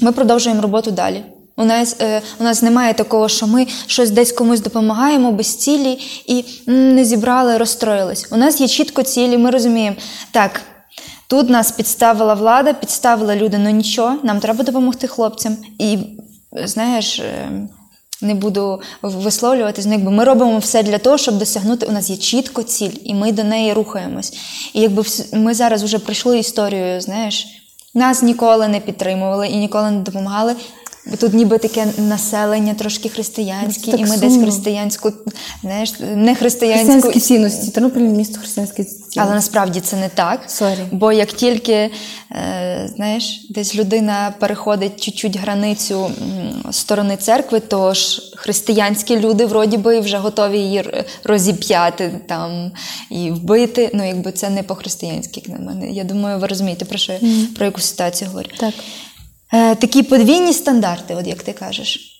ми продовжуємо роботу далі. У нас, е, у нас немає такого, що ми щось десь комусь допомагаємо без цілі і не зібрали, розстроїлись. У нас є чітко цілі, ми розуміємо, так, тут нас підставила влада, підставила люди, ну нічого, нам треба допомогти хлопцям. І знаєш. е, Не буду висловлюватись, ну якби ми робимо все для того, щоб досягнути. У нас є чітко ціль, і ми до неї рухаємось. І якби ми зараз вже пройшли історію, знаєш, нас ніколи не підтримували і ніколи не допомагали. Бо Тут ніби таке населення трошки християнське, і ми десь християнську, знаєш, не християнську. Християнські цінності. Тернопіль місто християнських цінності. Але насправді це не так. Sorry. Бо як тільки е, знаєш, десь людина переходить чуть-чуть границю сторони церкви, то ж християнські люди вроді би вже готові її розіп'яти там і вбити. Ну, якби це не по-християнськи, як на мене. Я думаю, ви розумієте, про що я- про яку ситуацію говорю. Так. Е, такі подвійні стандарти, от як ти кажеш.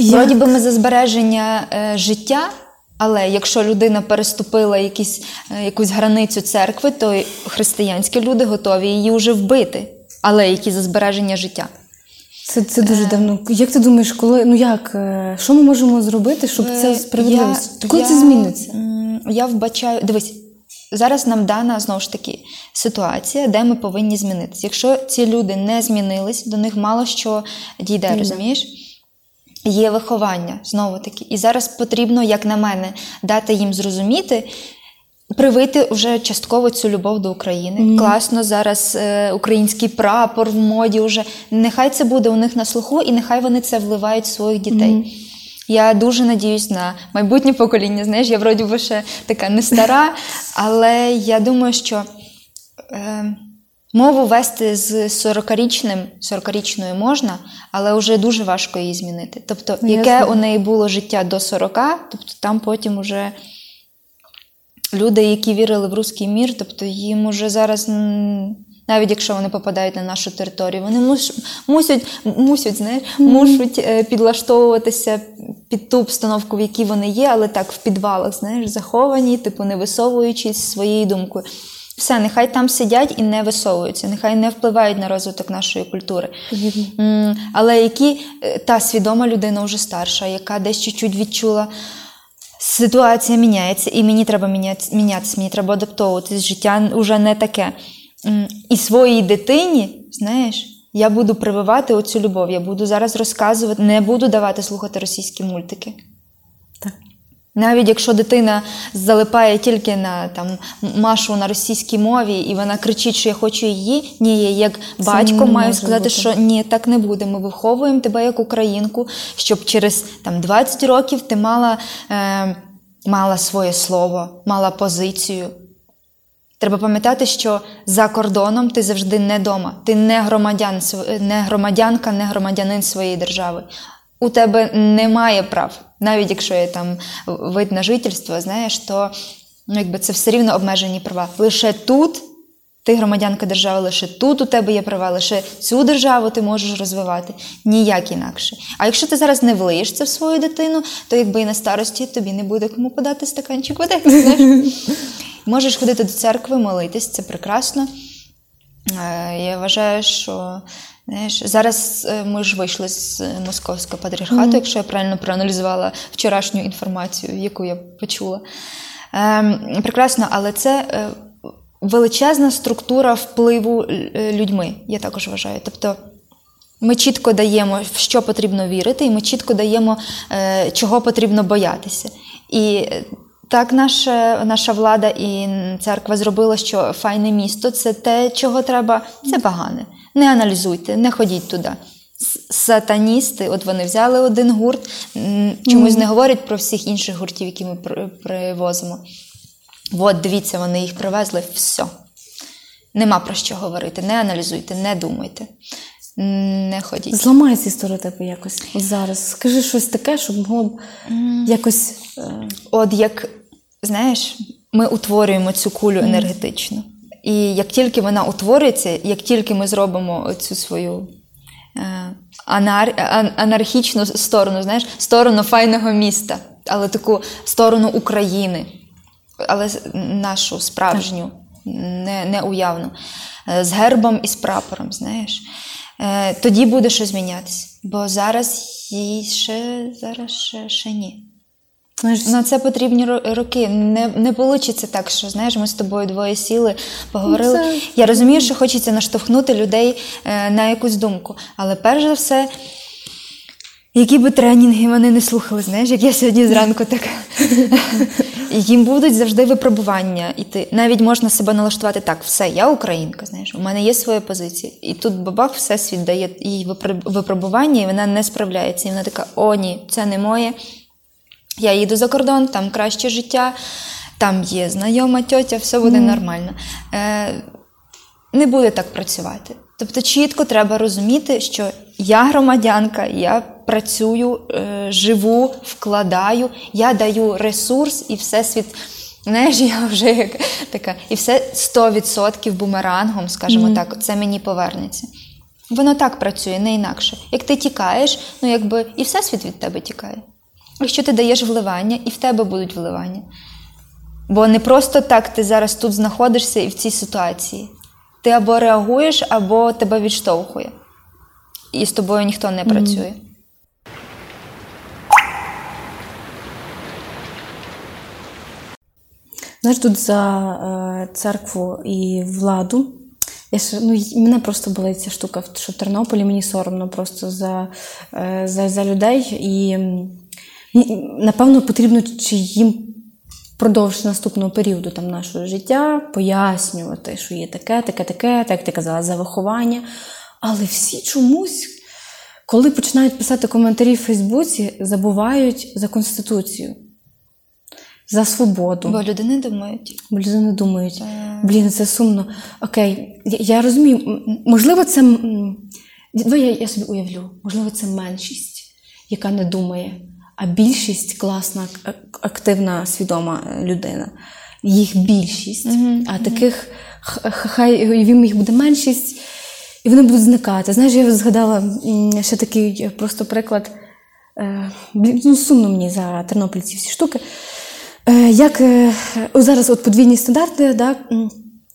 Вроді би ми за збереження е, життя, але якщо людина переступила якісь, е, якусь границю церкви, то християнські люди готові її вже вбити, але які за збереження життя. Це, це дуже давно. Як ти думаєш, коли ну як е, що ми можемо зробити, щоб це Е, справедливість? я- Коли я, це зміниться? Я вбачаю, дивись, зараз нам дана знову ж таки ситуація, де ми повинні змінитися. Якщо ці люди не змінились, до них мало що дійде, розумієш? Є виховання знову таки. І зараз потрібно, як на мене, дати їм зрозуміти. Привити вже частково цю любов до України. Класно зараз е, український прапор в моді. Вже нехай це буде у них на слуху, і нехай вони це вливають в своїх дітей. Я дуже надіюсь на майбутнє покоління. Знаєш, я вроді би ще така не стара, але я думаю, що е, мову вести з 40-річним, 40-річною можна, але вже дуже важко її змінити. Тобто, Ну, яке у неї було життя до 40, тобто там потім уже люди, які вірили в руський мір, тобто їм уже зараз. Навіть якщо вони попадають на нашу територію, вони муш, мусять, мусять, знаєш, мусять е, підлаштовуватися під ту обстановку, в якій вони є, але так в підвалах, знаєш, заховані, типу не висовуючись своєю думкою. Все, нехай там сидять і не висовуються, нехай не впливають на розвиток нашої культури. М, Але які е, та свідома людина вже старша, яка десь чуть-чуть відчула. Ситуація міняється, і мені треба мінятися, мені треба адаптовуватись. Життя вже не таке. І своїй дитині, знаєш, я буду прививати оцю любов. Я буду зараз розказувати, не буду давати слухати російські мультики. Так. Навіть якщо дитина залипає тільки на там машу на російській мові, і вона кричить, що я хочу її, ні, я як батько маю сказати, бути. що ні, так не буде. Ми виховуємо тебе як українку, щоб через там 20 років ти мала, е, мала своє слово, мала позицію. Треба пам'ятати, що за кордоном ти завжди не дома. Ти не громадян, не громадянка, не громадянин своєї держави. У тебе немає прав. Навіть якщо є там вид на жительство, знаєш, то ну, якби це все рівно обмежені права. Лише тут ти громадянка держави, лише тут у тебе є права, лише цю державу ти можеш розвивати. Ніяк інакше. А якщо ти зараз не влиєш це в свою дитину, то якби і на старості тобі не буде кому подати стаканчик води. Знаєш? Можеш ходити до церкви, молитись, це прекрасно. Е, Я вважаю, що знаєш, зараз е, ми ж вийшли з е, московського патріархату, якщо я правильно проаналізувала вчорашню інформацію, яку я почула. Ем, Прекрасно, але це величезна структура впливу людьми, я також вважаю. Тобто Ми чітко даємо, в що потрібно вірити, і ми чітко даємо, чого потрібно боятися. І так наша, наша влада і церква зробила, що файне місто це те, чого треба, це погане. Не аналізуйте, не ходіть туди. Сатаністи, от вони взяли один гурт, чомусь не говорять про всіх інших гуртів, які ми привозимо. От, дивіться, вони їх привезли, все. Нема про що говорити. Не аналізуйте, не думайте, не ходіть. Зламай ці стереотипи якось от зараз. Скажи щось таке, щоб могло б якось. е, От як знаєш, ми утворюємо цю кулю енергетичну. І як тільки вона утвориться, як тільки ми зробимо цю свою е, анар... анархічну сторону, знаєш, сторону файного міста, але таку сторону України, але нашу справжню, не, не уявну, е, з гербом і з прапором, знаєш. Е, Тоді буде щось змінятися. Бо зараз їй ще, зараз ще, ще ні. На це потрібні ро- роки. Не, не вийде так, що знаєш, ми з тобою двоє сіли, поговорили. Ну, це- Я розумію, що хочеться наштовхнути людей е, на якусь думку. Але перш за все, які би тренінги вони не слухали, знаєш, як я сьогодні зранку так. Їм будуть завжди випробування іти. Навіть можна себе налаштувати так, все, я українка, знаєш, у мене є своя позиція. І тут бабах всесвіт дає їй випробування, і вона не справляється. І вона така: о, ні, це не моє. Я їду за кордон, там краще життя, там є знайома тьотя, все буде нормально. Е, не буде так працювати. Тобто чітко треба розуміти, що я громадянка, я працюю, е, живу, вкладаю, я даю ресурс і всесвіт. Знаєш, я вже як така, і все 100% бумерангом, скажімо так, це мені повернеться. Воно так працює, не інакше. Як ти тікаєш, ну якби і всесвіт від тебе тікає. Якщо ти даєш вливання, і в тебе будуть вливання. Бо не просто так ти зараз тут знаходишся і в цій ситуації. Ти або реагуєш, або тебе відштовхує. І з тобою ніхто не працює. Знаєш, тут за е, церкву і владу. Я ще, ну, мене просто болить ця штука, що в Тернополі мені соромно просто за, е, за, за людей. І напевно потрібно чи їм впродовж наступного періоду там, нашого життя пояснювати, що є таке, таке, таке, так як ти казала, за виховання. Але всі чомусь, коли починають писати коментарі в Фейсбуці, забувають за Конституцію, за свободу. Бо люди не думають. Бо люди не думають, блін, це сумно. Окей, я, я розумію, можливо, це. Давай я, я собі уявлю, можливо, це меншість, яка не думає, а більшість класна, активна, свідома е, людина. Їх більшість, а таких хай уявімо, їх буде меншість, і вони будуть зникати. Знаєш, я згадала ще такий е, просто приклад. Е, ну, сумно мені за тернопільці всі штуки. Е, Як зараз от подвійні стандарти, да,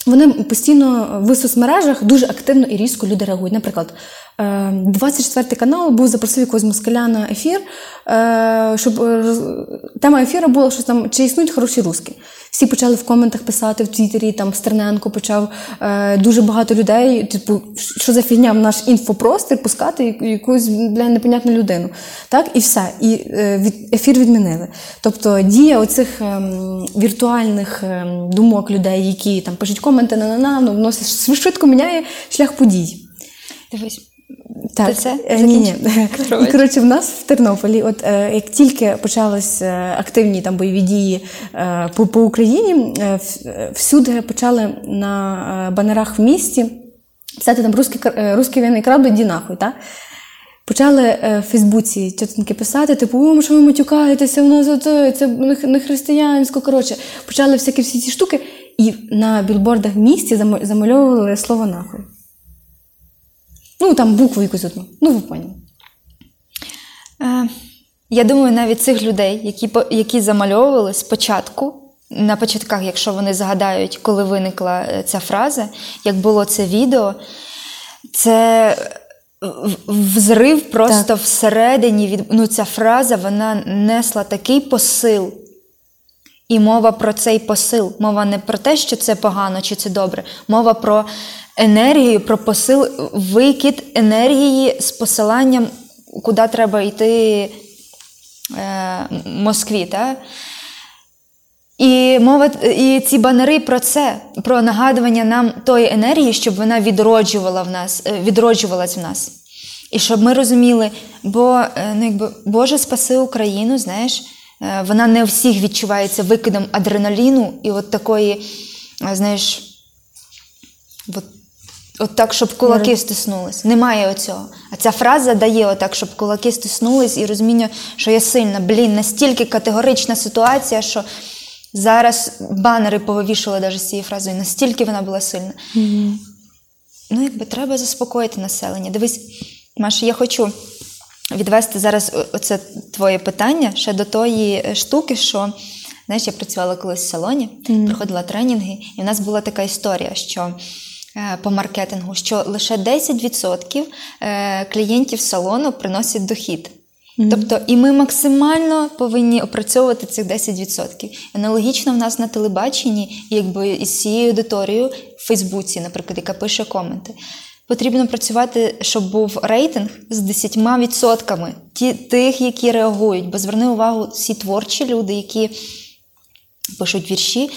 вони постійно в соцмережах дуже активно і різко люди реагують. Наприклад, 24 канал був запросив якогось москаля на ефір, е, щоб е, тема ефіру була щось там, чи існують хороші русські. Всі почали в коментах писати в Твіттері, там Стерненко почав е, дуже багато людей. Типу, що за фігня в наш інфопростір пускати якусь бля, непонятну людину. Так, і все. І е, ефір відмінили. Тобто дія оцих ем, віртуальних ем, думок людей, які там пишуть коменти на на на воно швидко міняє шлях подій. Дивись. Так, Ти це е, ні, ні. І, коротше, в нас в Тернополі, от е, як тільки почались е, активні там бойові дії е, по, по Україні, е, е, всюди почали на банерах в місті писати там русський, кр- е, русський воєнний краб, іди нахуй, так? Почали в Фейсбуці тітоньки писати, типу, о, що ви матюкаєтеся, у нас це, це не, християнсько. Коротше, почали всякі всі ці штуки, і на білбордах в місті замальовували слово нахуй. Ну, там букву якусь одну. Ну, ви поняли. Е, я думаю, навіть цих людей, які, які замальовували спочатку, на початках, якщо вони згадають, коли виникла е, ця фраза, як було це відео, це взрив просто Так. всередині від ну, ця фраза вона несла такий посил. І мова про цей посил. Мова не про те, що це погано чи це добре. Мова про енергію, про посил, викид енергії з посиланням, куди треба йти е, Москві. Та? І мова і ці банери про це, про нагадування нам тої енергії, щоб вона відроджувала в нас, е, відроджувалась в нас. І щоб ми розуміли, бо е, ну, якби Боже спаси Україну, знаєш, е, вона не у всіх відчувається викидом адреналіну і от такої, знаєш, от, от так, щоб кулаки стиснулись. Немає оцього. А ця фраза дає отак, щоб кулаки стиснулись і розуміння, що я сильна. Блін, настільки категорична ситуація, що зараз банери повивішували навіть з цією фразою, настільки вона була сильна. Ну, якби треба заспокоїти населення. Дивись, Маша, я хочу відвести зараз оце твоє питання ще до тої е, штуки, що знаєш, я працювала колись в салоні, проходила тренінги, і в нас була така історія, що по маркетингу, що лише 10% е, клієнтів салону приносять дохід. Тобто, і ми максимально повинні опрацьовувати цих 10%. Аналогічно в нас на телебаченні, якби із цією аудиторією в Фейсбуці, наприклад, яка пише коменти. Потрібно працювати, щоб був рейтинг з 10% ті, тих, які реагують. Бо зверни увагу, всі творчі люди, які пишуть вірші,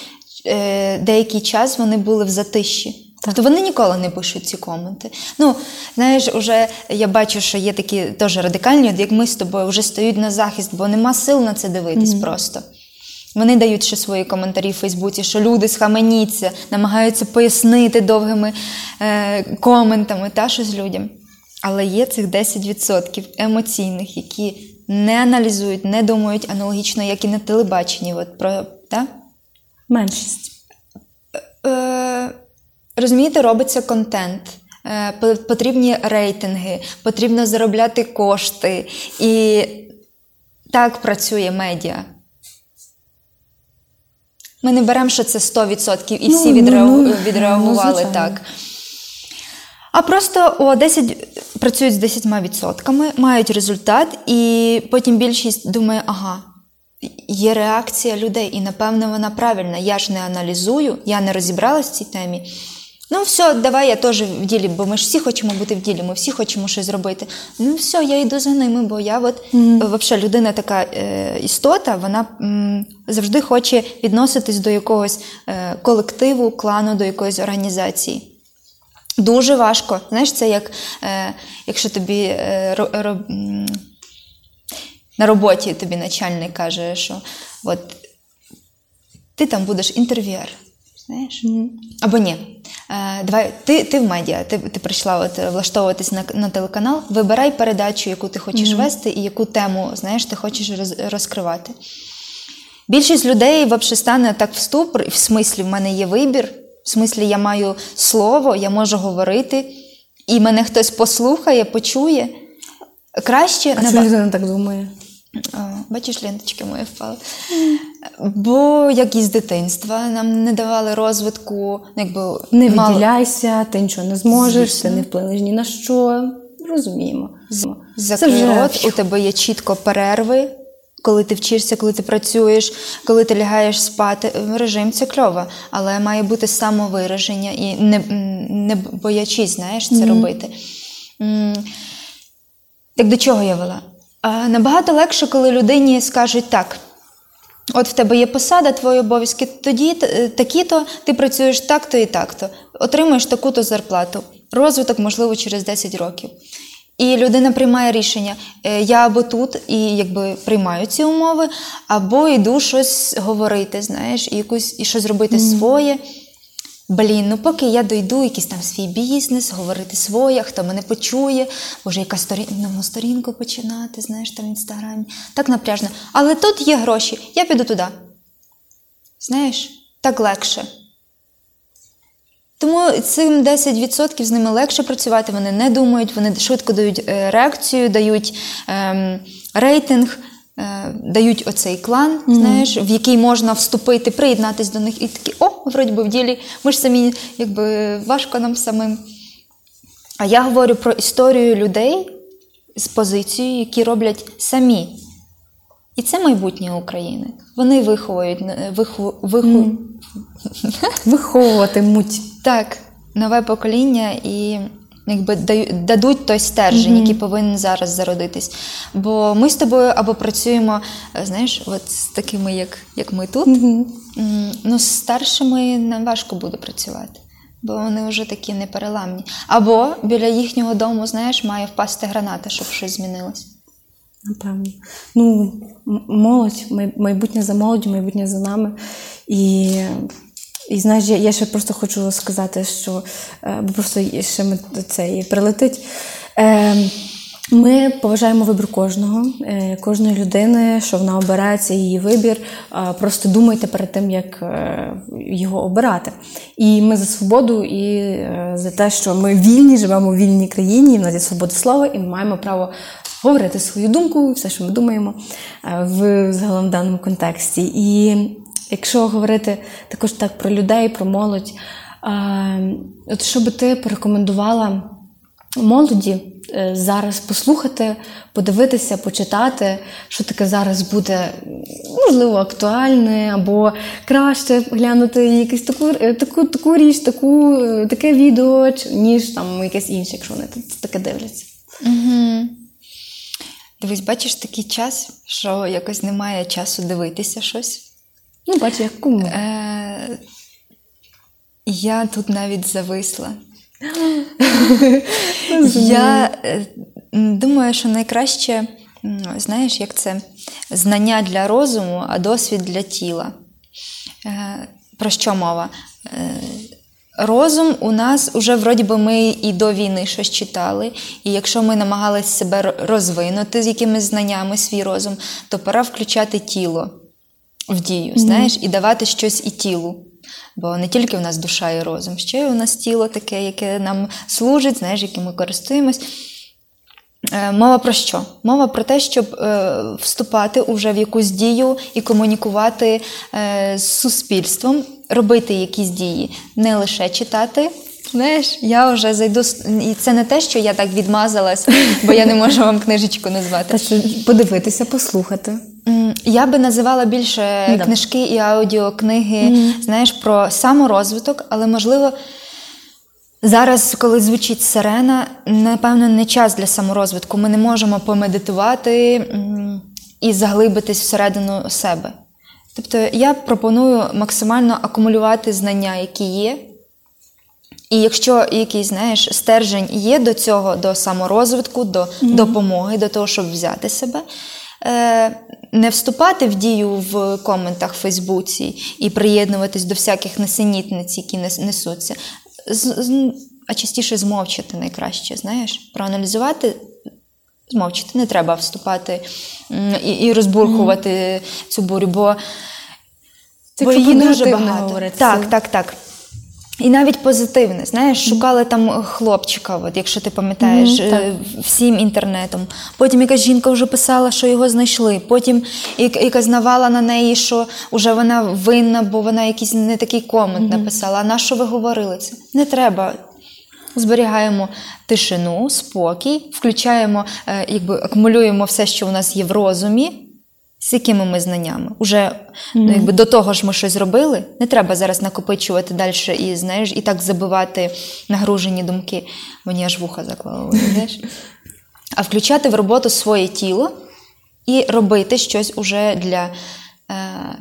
е, деякий час вони були в затиші. Тобто вони ніколи не пишуть ці коменти. Ну, знаєш, уже я бачу, що є такі теж радикальні, як ми з тобою вже стають на захист, бо нема сил на це дивитись просто. Вони дають ще свої коментарі в Фейсбуці, що люди схаменіться, намагаються пояснити довгими е, коментами та щось людям. Але є цих 10% емоційних, які не аналізують, не думають аналогічно, як і на телебаченні. От про, та? Меншість. Е, розумієте, робиться контент. е, Потрібні рейтинги, потрібно заробляти кошти. І так працює медіа. Ми не беремо, що це 100% і Ну, всі ну, відреагу- ну, відреагували ну, так. А просто о, 10, працюють з 10%, мають результат, і потім більшість думає, ага, є реакція людей, і напевно вона правильна. Я ж не аналізую, я не розібралась в цій темі. Ну, все, давай я теж в ділі, бо ми ж всі хочемо бути в ділі, ми всі хочемо щось зробити. Ну, все, я йду за ними, бо я от взагалі людина така е, істота, вона м, завжди хоче відноситись до якогось е, колективу, клану, до якоїсь організації. Дуже важко. Знаєш, це як е, якщо тобі е, ро, ро, на роботі тобі начальник каже, що от ти там будеш інтерв'юер. Знаєш? Або ні. Е, давай, ти, ти в медіа, ти, ти прийшла от, е, влаштовуватись на, на телеканал, вибирай передачу, яку ти хочеш вести, і яку тему знаєш, ти хочеш роз, розкривати. Більшість людей взагалі стане так в ступор, в смислі, в мене є вибір, в смислі, я маю слово, я можу говорити, і мене хтось послухає, почує. Краще А наба- чому людина так думає? а, Бачиш, ленточки мої впали. Бо як із дитинства нам не давали розвитку, ну, якби Не мало- відділяйся, ти нічого не зможеш, Звісно. ти не вплинеш ні на що. Розуміємо. Закрий рот, у тебе є чітко перерви, коли ти вчишся, коли ти працюєш, коли ти лягаєш спати. Режим це кльово, але має бути самовираження і не, не боячись, знаєш, це робити. М, Так до чого я вела? А, Набагато легше, коли людині скажуть так. От в тебе є посада, твої обов'язки тоді такі-то, ти працюєш так-то і так-то, отримуєш таку-то зарплату. Розвиток, можливо, через 10 років. І людина приймає рішення: е, я або тут і якби приймаю ці умови, або йду щось говорити, знаєш, і якусь і щось робити своє. Блін, ну поки я дойду, якийсь там свій бізнес, говорити своє, хто мене почує, може, яка сторін... нову сторінку починати, знаєш, там в інстаграмі. Так напряжно. Але тут є гроші, я піду туди. Знаєш, так легше. Тому цим 10% з ними легше працювати, вони не думають, вони швидко дають е, реакцію, дають ем, рейтинг, дають оцей клан, знаєш, в який можна вступити, приєднатись до них і такі, о, вроді би в ділі, ми ж самі, якби важко нам самим. А я говорю про історію людей з позицією, які роблять самі. І це майбутнє України. Вони виховують, е, виху, виху, Виховуватимуть. так, нове покоління і якби дадуть той стержень, який повинен зараз зародитись. Бо ми з тобою або працюємо, е, знаєш, от з такими, як, як ми тут. М, Ну, з старшими нам важко буде працювати. Бо вони вже такі непереламні. Або біля їхнього дому, знаєш, має впасти граната, щоб щось змінилось. Напевно. Ну, молодь, майбутнє за молоддю, майбутнє за нами. І, і знаєш, я, я ще просто хочу сказати, що е, бо просто ще ми це і прилетить. Е, ми поважаємо вибір кожного, е, кожної людини, що вона обирає, це її вибір. Просто думайте перед тим, як е, його обирати. І ми за свободу і за те, що ми вільні, живемо в вільній країні, і в нас є свобода слова, і ми маємо право говорити свою думку, все, що ми думаємо в загалом даному контексті. І якщо говорити також так про людей, про молодь, от що би ти порекомендувала молоді е, зараз послухати, подивитися, почитати, що таке зараз буде можливо актуальне, або краще глянути якусь таку, е, таку, таку річ, таку, е, таке відео, ніж там якесь інше, якщо вони таке дивляться. Угу. Дивись, бачиш такий час, що якось немає часу дивитися щось. Ну, бачу, як кому. Е, я тут навіть зависла. я е, думаю, що найкраще, знаєш, як це знання для розуму, а досвід для тіла. Е, про що мова? Е, Розум у нас уже вроді би ми і до війни щось читали, і якщо ми намагались себе розвинути з якимись знаннями свій розум, то пора включати тіло в дію, знаєш, і давати щось і тілу. Бо не тільки в нас душа і розум, ще й у нас тіло таке, яке нам служить, знаєш, яким ми користуємось. Е, Мова про що? Мова про те, щоб е, вступати уже в якусь дію і комунікувати е, з суспільством, робити якісь дії, не лише читати. Знаєш, я вже зайду і це не те, що я так відмазалась, бо я не можу вам книжечку назвати. Подивитися, послухати. Я би називала більше Да. книжки і аудіокниги, знаєш, про саморозвиток, але можливо. Зараз, коли звучить сирена, напевно, не час для саморозвитку. Ми не можемо помедитувати і заглибитись всередину себе. Тобто я пропоную максимально акумулювати знання, які є. І якщо якийсь, знаєш, стержень є до цього, до саморозвитку, до допомоги, до того, щоб взяти себе, е, не вступати в дію в коментах в Фейсбуці і приєднуватись до всяких несенітниць, які несуться, а частіше змовчати найкраще, знаєш, проаналізувати. Змовчати, не треба вступати і, і розбурхувати цю бурю, бо, бо її дуже багато. Так, так, так. І навіть позитивне, знаєш, шукали там хлопчика, от, якщо ти пам'ятаєш, Мгм, е, всім інтернетом. Потім якась жінка вже писала, що його знайшли. Потім як- якась навала на неї, що вже вона винна, бо вона якийсь не такий комент написала. А на що ви говорили це? Не треба. Зберігаємо тишину, спокій, включаємо, е, якби акумулюємо все, що у нас є в розумі. З якими ми знаннями? Уже ну, якби до того ж ми щось зробили. Не треба зараз накопичувати далі і знаєш, і так забивати нагружені думки. Мені аж вуха заклало, знаєш. А включати в роботу своє тіло і робити щось уже для, е,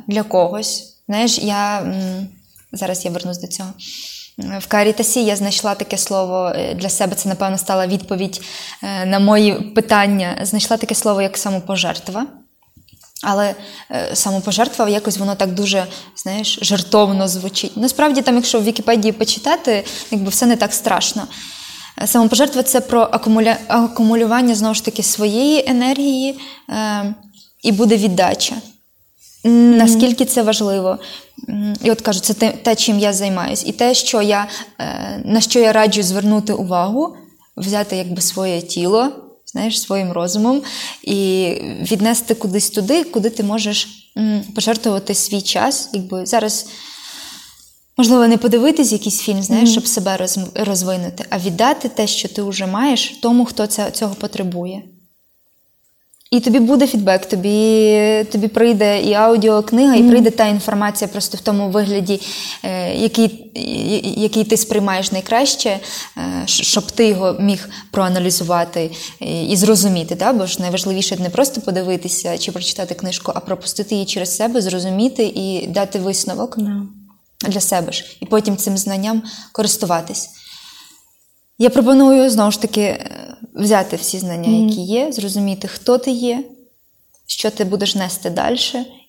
для когось. Знаєш, я зараз я вернусь до цього. В Карітасі я знайшла таке слово е, для себе. Це, напевно, стала відповідь е, на мої питання. Знайшла таке слово як самопожертва. Але е, самопожертва якось воно так дуже, знаєш, жертовно звучить. Насправді, там, якщо в Вікіпедії почитати, якби все не так страшно. Е, Самопожертва це про акумуля... акумулювання знову ж таки своєї енергії е, і буде віддача. Наскільки це важливо? І от кажу, це те, те, чим я займаюсь. І те, що я, е, на що я раджу звернути увагу, взяти якби своє тіло, знаєш, своїм розумом і віднести кудись туди, куди ти можеш пожертвувати свій час. Якби зараз. Можливо, не подивитись якийсь фільм, знаєш, щоб себе розвинути, а віддати те, що ти вже маєш, тому, хто це, цього потребує. І тобі буде фідбек, тобі, тобі прийде і аудіокнига, і прийде та інформація просто в тому вигляді, е, який, який ти сприймаєш найкраще, е, щоб ти його міг проаналізувати е, і зрозуміти. Да? Бо ж найважливіше не просто подивитися чи прочитати книжку, а пропустити її через себе, зрозуміти і дати висновок для себе ж, і потім цим знанням користуватись. Я пропоную знову ж таки е, взяти всі знання, які є, зрозуміти, хто ти є, що ти будеш нести далі,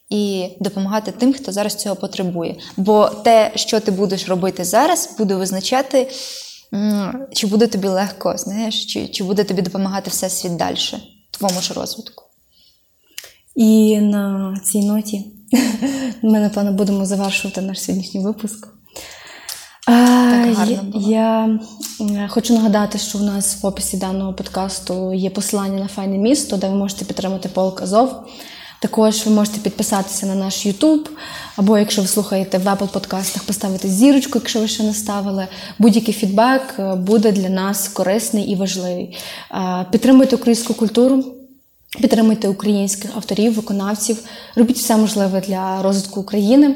і допомагати тим, хто зараз цього потребує. Бо те, що ти будеш робити зараз, буде визначати, чи буде тобі легко, знаєш, чи, чи буде тобі допомагати всесвіт далі, твоєму ж розвитку. І на цій ноті ми, напевно, будемо завершувати наш сьогоднішній випуск. Е, я- Я хочу нагадати, що в нас в описі даного подкасту є посилання на файне місто, де ви можете підтримати полк Азов. Також ви можете підписатися на наш YouTube, або якщо ви слухаєте в Apple подкастах, поставити зірочку, якщо ви ще не ставили. Будь-який фідбек е, буде для нас корисний і важливий. Е, Підтримуйте українську культуру. Підтримуйте українських авторів, виконавців, робіть все можливе для розвитку України.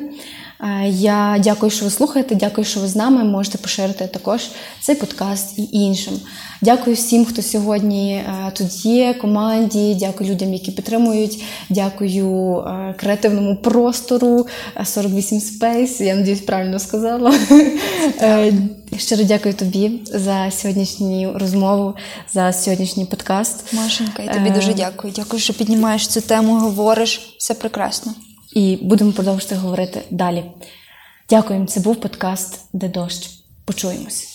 Е, Я дякую, що ви слухаєте. Дякую, що ви з нами. Можете поширити також цей подкаст і іншим. Дякую всім, хто сьогодні е, тут є, команді. Дякую людям, які підтримують. Дякую е, креативному простору е, 48 Space. Я надіюсь, правильно сказала. Щиро дякую тобі за сьогоднішню розмову, за сьогоднішній подкаст. Машенька, я тобі дуже дякую. Дякую, що піднімаєш цю тему, говориш. Все прекрасно. І будемо продовжувати говорити далі. Дякуємо. Це був подкаст Де дощ. Почуємось.